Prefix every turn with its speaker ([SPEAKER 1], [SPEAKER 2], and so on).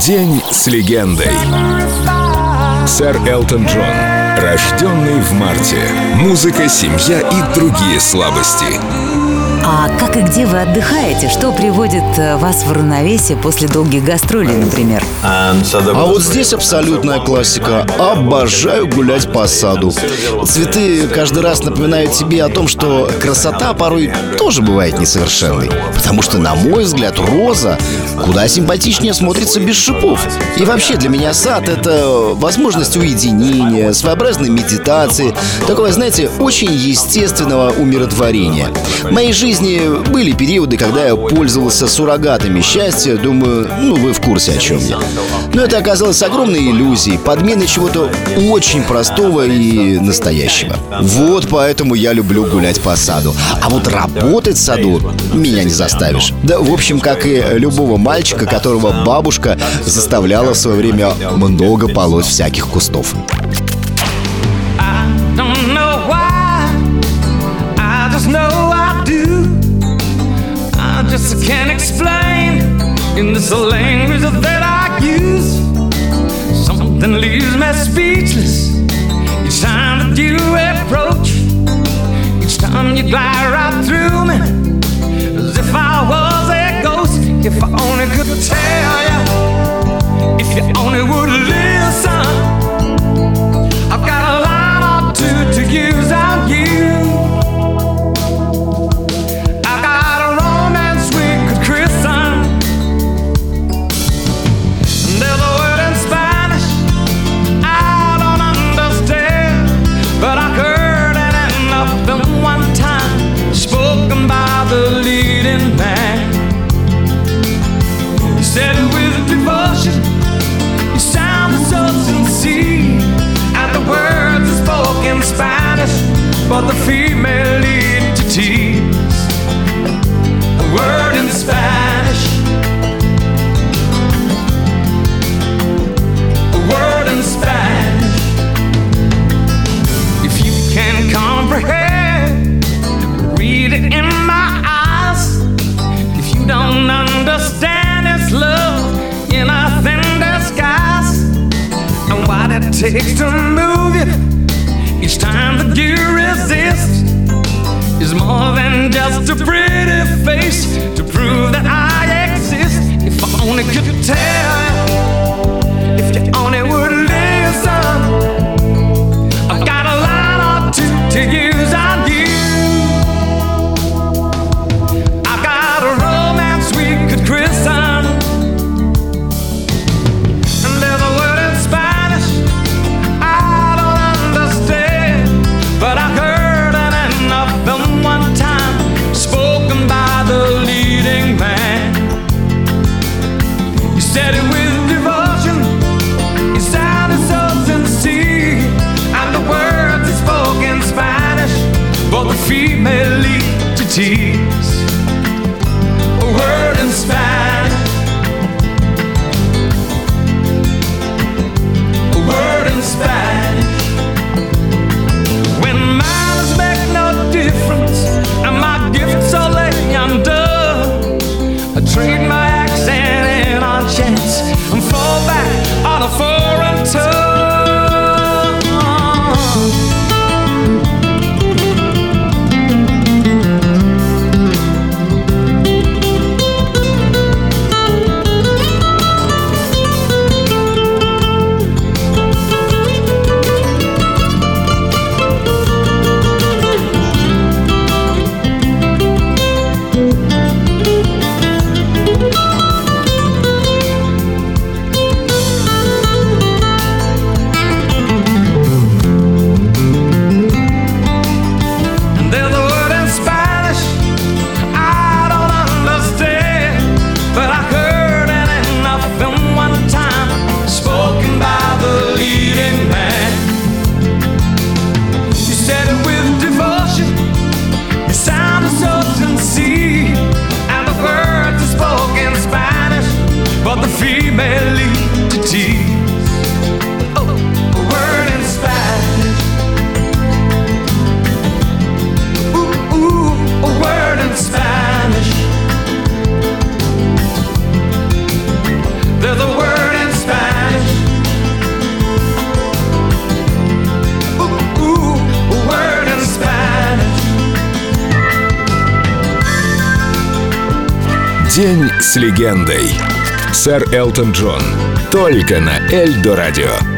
[SPEAKER 1] День с легендой. Сэр Элтон Джон. Рожденный в марте. Музыка, семья и другие слабости.
[SPEAKER 2] А как и где вы отдыхаете? Что приводит э, вас в равновесие после долгих гастролей, например?
[SPEAKER 3] А вот здесь абсолютная классика. Обожаю гулять по саду. Цветы каждый раз напоминают тебе о том, что красота порой тоже бывает несовершенной. Потому что, на мой взгляд, роза куда симпатичнее смотрится без шипов. И вообще для меня сад — это возможность уединения, своеобразной медитации, такого, знаете, очень естественного умиротворения. В моей жизни жизни были периоды, когда я пользовался суррогатами счастья. Думаю, ну вы в курсе о чем я. Но это оказалось огромной иллюзией, подменой чего-то очень простого и настоящего. Вот поэтому я люблю гулять по саду. А вот работать в саду меня не заставишь. Да, в общем, как и любого мальчика, которого бабушка заставляла в свое время много полоть всяких кустов. In this language that I use. Something leaves me speechless each time that you approach. Each time you glide right through me as if I was a ghost. If I only could tell you, takes to move you. Each time that you resist. Is more than just a pretty face tease. A word in Spanish. A word in Spanish. When manners make no difference, and my gifts are lay undone, I trade my
[SPEAKER 1] День с легендой. Сэр Элтон Джон. Только на Эльдо Радио.